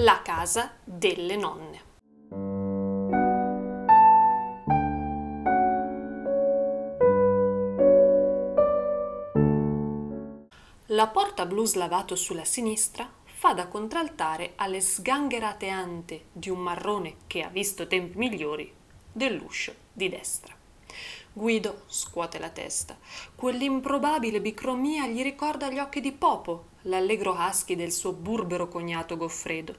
La casa delle nonne. La porta blu slavato sulla sinistra fa da contraltare alle sgangherate ante di un marrone che ha visto tempi migliori dell'uscio di destra. Guido scuote la testa. Quell'improbabile bicromia gli ricorda gli occhi di Popo, l'allegro husky del suo burbero cognato Goffredo.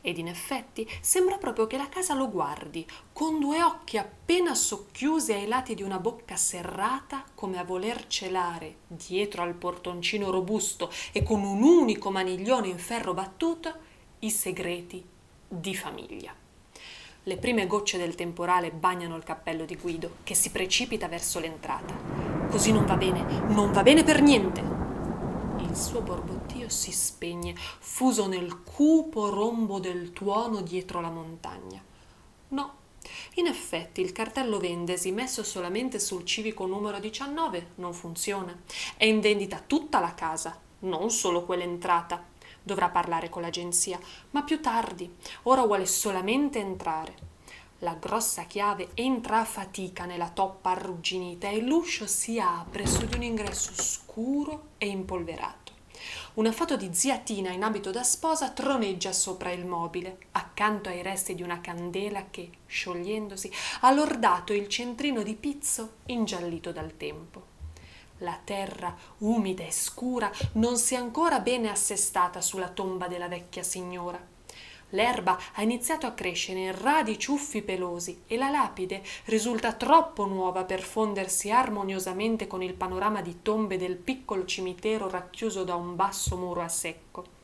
Ed in effetti sembra proprio che la casa lo guardi, con due occhi appena socchiusi ai lati di una bocca serrata, come a voler celare, dietro al portoncino robusto e con un unico maniglione in ferro battuto, i segreti di famiglia. Le prime gocce del temporale bagnano il cappello di Guido, che si precipita verso l'entrata. Così non va bene, non va bene per niente. Il suo borbottio si spegne, fuso nel cupo rombo del tuono dietro la montagna. No, in effetti il cartello vendesi messo solamente sul civico numero 19 non funziona. È in vendita tutta la casa, non solo quell'entrata dovrà parlare con l'agenzia, ma più tardi. Ora vuole solamente entrare. La grossa chiave entra a fatica nella toppa arrugginita e l'uscio si apre su di un ingresso scuro e impolverato. Una foto di zia Tina in abito da sposa troneggia sopra il mobile, accanto ai resti di una candela che, sciogliendosi, ha lordato il centrino di pizzo ingiallito dal tempo. La terra, umida e scura, non si è ancora bene assestata sulla tomba della vecchia signora. L'erba ha iniziato a crescere in radi ciuffi pelosi e la lapide risulta troppo nuova per fondersi armoniosamente con il panorama di tombe del piccolo cimitero racchiuso da un basso muro a secco.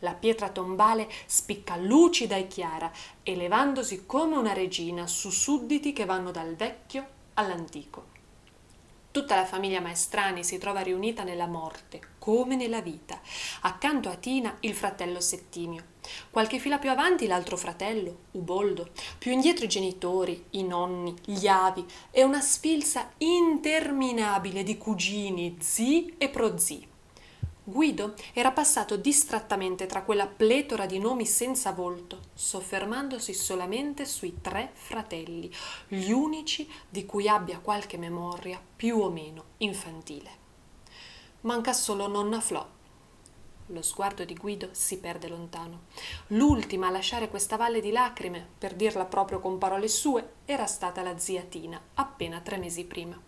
La pietra tombale spicca lucida e chiara, elevandosi come una regina su sudditi che vanno dal vecchio all'antico. Tutta la famiglia Maestrani si trova riunita nella morte, come nella vita. Accanto a Tina il fratello Settimio. Qualche fila più avanti l'altro fratello, Uboldo. Più indietro i genitori, i nonni, gli avi e una sfilza interminabile di cugini, zii e prozii. Guido era passato distrattamente tra quella pletora di nomi senza volto, soffermandosi solamente sui tre fratelli, gli unici di cui abbia qualche memoria più o meno infantile. Manca solo nonna Flo. Lo sguardo di Guido si perde lontano. L'ultima a lasciare questa valle di lacrime, per dirla proprio con parole sue, era stata la zia Tina, appena tre mesi prima.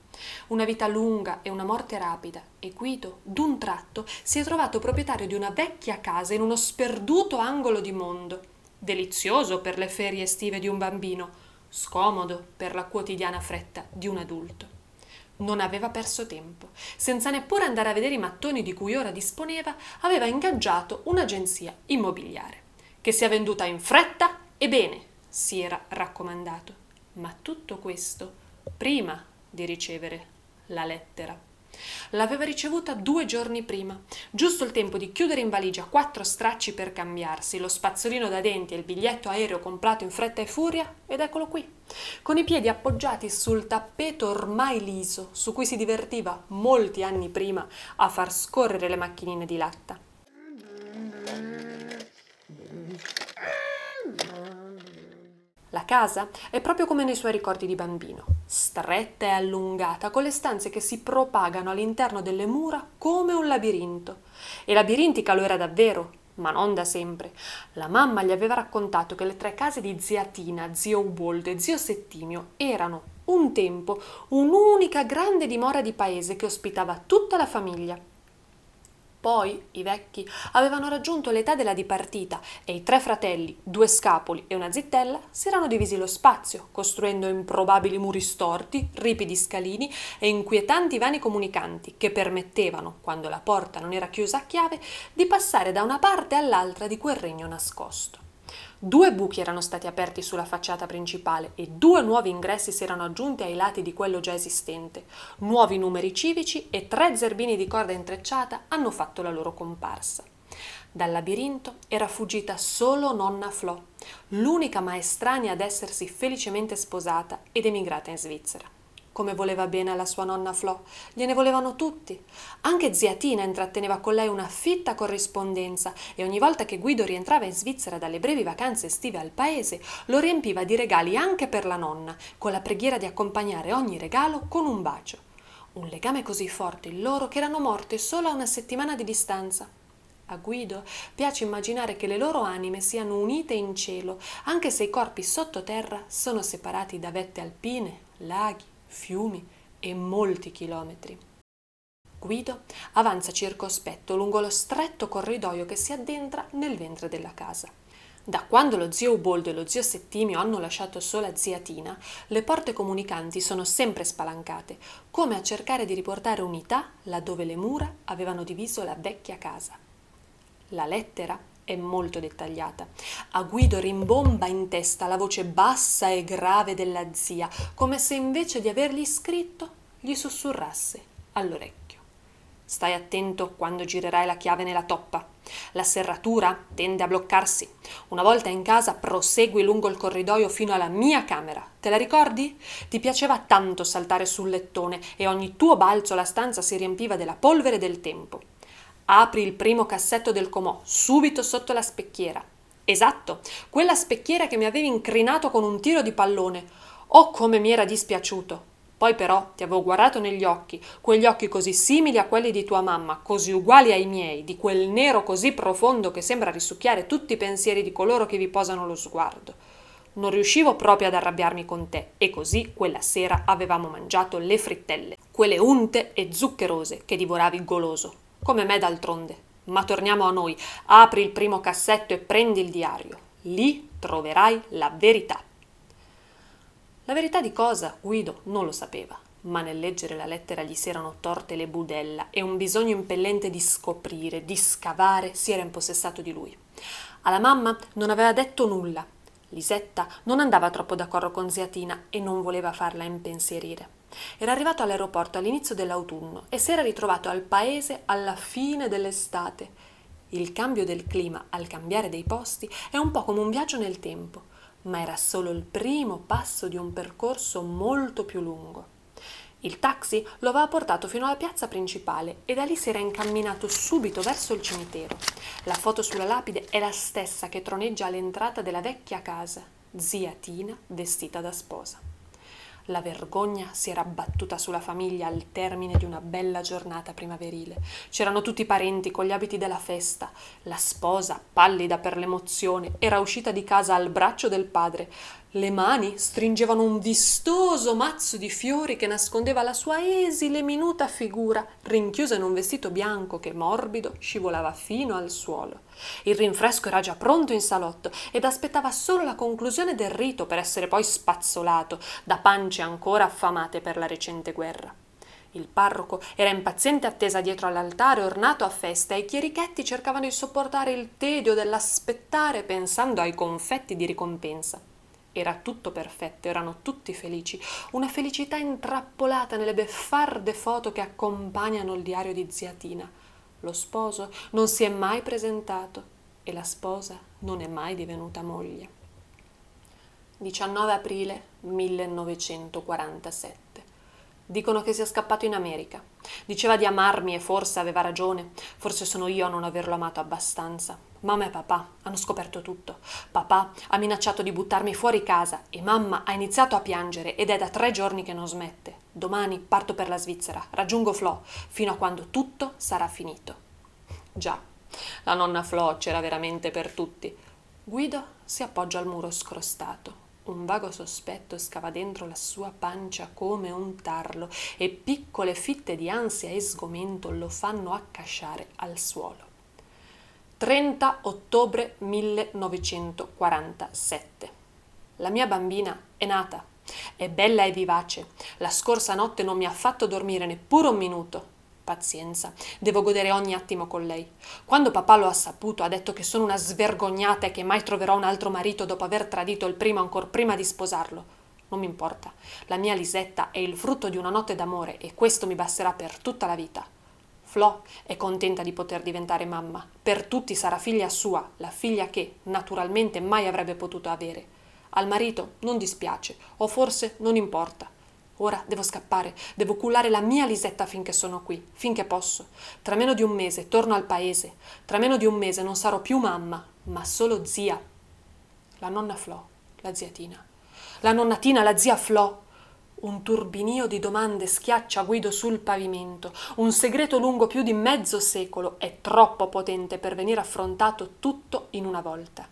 Una vita lunga e una morte rapida, e Guido, d'un tratto, si è trovato proprietario di una vecchia casa in uno sperduto angolo di mondo, delizioso per le ferie estive di un bambino, scomodo per la quotidiana fretta di un adulto. Non aveva perso tempo. Senza neppure andare a vedere i mattoni di cui ora disponeva, aveva ingaggiato un'agenzia immobiliare, che sia venduta in fretta e bene, si era raccomandato. Ma tutto questo prima di ricevere la lettera. L'aveva ricevuta due giorni prima, giusto il tempo di chiudere in valigia quattro stracci per cambiarsi, lo spazzolino da denti e il biglietto aereo comprato in fretta e furia, ed eccolo qui, con i piedi appoggiati sul tappeto ormai liso su cui si divertiva molti anni prima a far scorrere le macchinine di latta. La casa è proprio come nei suoi ricordi di bambino, stretta e allungata, con le stanze che si propagano all'interno delle mura come un labirinto. E labirintica lo era davvero, ma non da sempre. La mamma gli aveva raccontato che le tre case di zia Tina, zio Uboldo e zio Settimio erano un tempo un'unica grande dimora di paese che ospitava tutta la famiglia poi i vecchi avevano raggiunto l'età della dipartita e i tre fratelli, due scapoli e una zittella, si erano divisi lo spazio, costruendo improbabili muri storti, ripidi scalini e inquietanti vani comunicanti che permettevano, quando la porta non era chiusa a chiave, di passare da una parte all'altra di quel regno nascosto. Due buchi erano stati aperti sulla facciata principale e due nuovi ingressi si erano aggiunti ai lati di quello già esistente. Nuovi numeri civici e tre zerbini di corda intrecciata hanno fatto la loro comparsa. Dal labirinto era fuggita solo nonna Flo, l'unica maestranea ad essersi felicemente sposata ed emigrata in Svizzera. Come voleva bene alla sua nonna Flo, gliene volevano tutti. Anche zia Tina intratteneva con lei una fitta corrispondenza e ogni volta che Guido rientrava in Svizzera dalle brevi vacanze estive al paese, lo riempiva di regali anche per la nonna, con la preghiera di accompagnare ogni regalo con un bacio. Un legame così forte il loro che erano morte solo a una settimana di distanza. A Guido piace immaginare che le loro anime siano unite in cielo, anche se i corpi sottoterra sono separati da vette alpine, laghi, fiumi e molti chilometri. Guido avanza circospetto lungo lo stretto corridoio che si addentra nel ventre della casa. Da quando lo zio Uboldo e lo zio Settimio hanno lasciato sola zia Tina, le porte comunicanti sono sempre spalancate, come a cercare di riportare unità laddove le mura avevano diviso la vecchia casa. La lettera è molto dettagliata. A Guido rimbomba in testa la voce bassa e grave della zia, come se invece di avergli scritto gli sussurrasse all'orecchio. Stai attento quando girerai la chiave nella toppa. La serratura tende a bloccarsi. Una volta in casa prosegui lungo il corridoio fino alla mia camera. Te la ricordi? Ti piaceva tanto saltare sul lettone e ogni tuo balzo la stanza si riempiva della polvere del tempo. Apri il primo cassetto del comò, subito sotto la specchiera. Esatto, quella specchiera che mi avevi incrinato con un tiro di pallone. Oh, come mi era dispiaciuto! Poi però ti avevo guardato negli occhi, quegli occhi così simili a quelli di tua mamma, così uguali ai miei, di quel nero così profondo che sembra risucchiare tutti i pensieri di coloro che vi posano lo sguardo. Non riuscivo proprio ad arrabbiarmi con te e così quella sera avevamo mangiato le frittelle, quelle unte e zuccherose che divoravi goloso come me d'altronde. Ma torniamo a noi. Apri il primo cassetto e prendi il diario. Lì troverai la verità. La verità di cosa Guido non lo sapeva, ma nel leggere la lettera gli si erano torte le budella e un bisogno impellente di scoprire, di scavare, si era impossessato di lui. Alla mamma non aveva detto nulla. Lisetta non andava troppo d'accordo con zia Tina e non voleva farla impensierire. Era arrivato all'aeroporto all'inizio dell'autunno e si era ritrovato al paese alla fine dell'estate. Il cambio del clima al cambiare dei posti è un po' come un viaggio nel tempo, ma era solo il primo passo di un percorso molto più lungo. Il taxi lo aveva portato fino alla piazza principale e da lì si era incamminato subito verso il cimitero. La foto sulla lapide è la stessa che troneggia all'entrata della vecchia casa, zia Tina vestita da sposa. La vergogna si era abbattuta sulla famiglia al termine di una bella giornata primaverile. C'erano tutti i parenti con gli abiti della festa. La sposa, pallida per l'emozione, era uscita di casa al braccio del padre. Le mani stringevano un vistoso mazzo di fiori che nascondeva la sua esile minuta figura, rinchiusa in un vestito bianco che morbido scivolava fino al suolo. Il rinfresco era già pronto in salotto ed aspettava solo la conclusione del rito per essere poi spazzolato da pance ancora affamate per la recente guerra. Il parroco era in paziente attesa dietro all'altare ornato a festa e i chierichetti cercavano di sopportare il tedio dell'aspettare pensando ai confetti di ricompensa. Era tutto perfetto, erano tutti felici, una felicità intrappolata nelle beffarde foto che accompagnano il diario di Ziatina. Lo sposo non si è mai presentato e la sposa non è mai divenuta moglie. 19 aprile 1947 Dicono che sia scappato in America. Diceva di amarmi e forse aveva ragione. Forse sono io a non averlo amato abbastanza. Mamma e papà hanno scoperto tutto. Papà ha minacciato di buttarmi fuori casa e mamma ha iniziato a piangere ed è da tre giorni che non smette. Domani parto per la Svizzera, raggiungo Flo, fino a quando tutto sarà finito. Già, la nonna Flo c'era veramente per tutti. Guido si appoggia al muro scrostato. Un vago sospetto scava dentro la sua pancia come un tarlo e piccole fitte di ansia e sgomento lo fanno accasciare al suolo. 30 ottobre 1947. La mia bambina è nata, è bella e vivace. La scorsa notte non mi ha fatto dormire neppure un minuto. Pazienza, devo godere ogni attimo con lei. Quando papà lo ha saputo, ha detto che sono una svergognata e che mai troverò un altro marito dopo aver tradito il primo ancor prima di sposarlo. Non mi importa. La mia Lisetta è il frutto di una notte d'amore e questo mi basterà per tutta la vita. Flo è contenta di poter diventare mamma. Per tutti sarà figlia sua, la figlia che, naturalmente, mai avrebbe potuto avere. Al marito non dispiace, o forse non importa. Ora devo scappare, devo cullare la mia Lisetta finché sono qui, finché posso. Tra meno di un mese torno al paese. Tra meno di un mese non sarò più mamma, ma solo zia. La nonna Flo, la zia Tina. La nonna Tina, la zia Flo. Un turbinio di domande schiaccia Guido sul pavimento. Un segreto lungo più di mezzo secolo è troppo potente per venire affrontato tutto in una volta.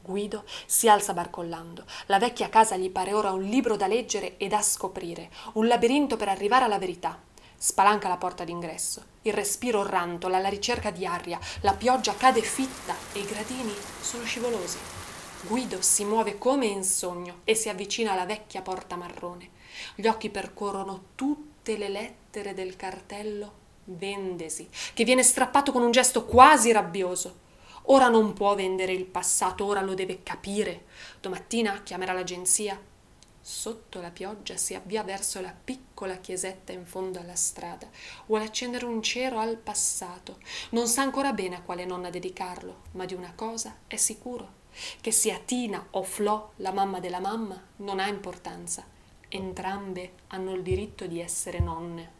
Guido si alza barcollando. La vecchia casa gli pare ora un libro da leggere e da scoprire, un labirinto per arrivare alla verità. Spalanca la porta d'ingresso. Il respiro rantola alla ricerca di aria, la pioggia cade fitta e i gradini sono scivolosi. Guido si muove come in sogno e si avvicina alla vecchia porta marrone. Gli occhi percorrono tutte le lettere del cartello Vendesi, che viene strappato con un gesto quasi rabbioso. Ora non può vendere il passato, ora lo deve capire. Domattina chiamerà l'agenzia. Sotto la pioggia si avvia verso la piccola chiesetta in fondo alla strada. Vuole accendere un cero al passato. Non sa ancora bene a quale nonna dedicarlo, ma di una cosa è sicuro. Che sia Tina o Flo, la mamma della mamma, non ha importanza. Entrambe hanno il diritto di essere nonne.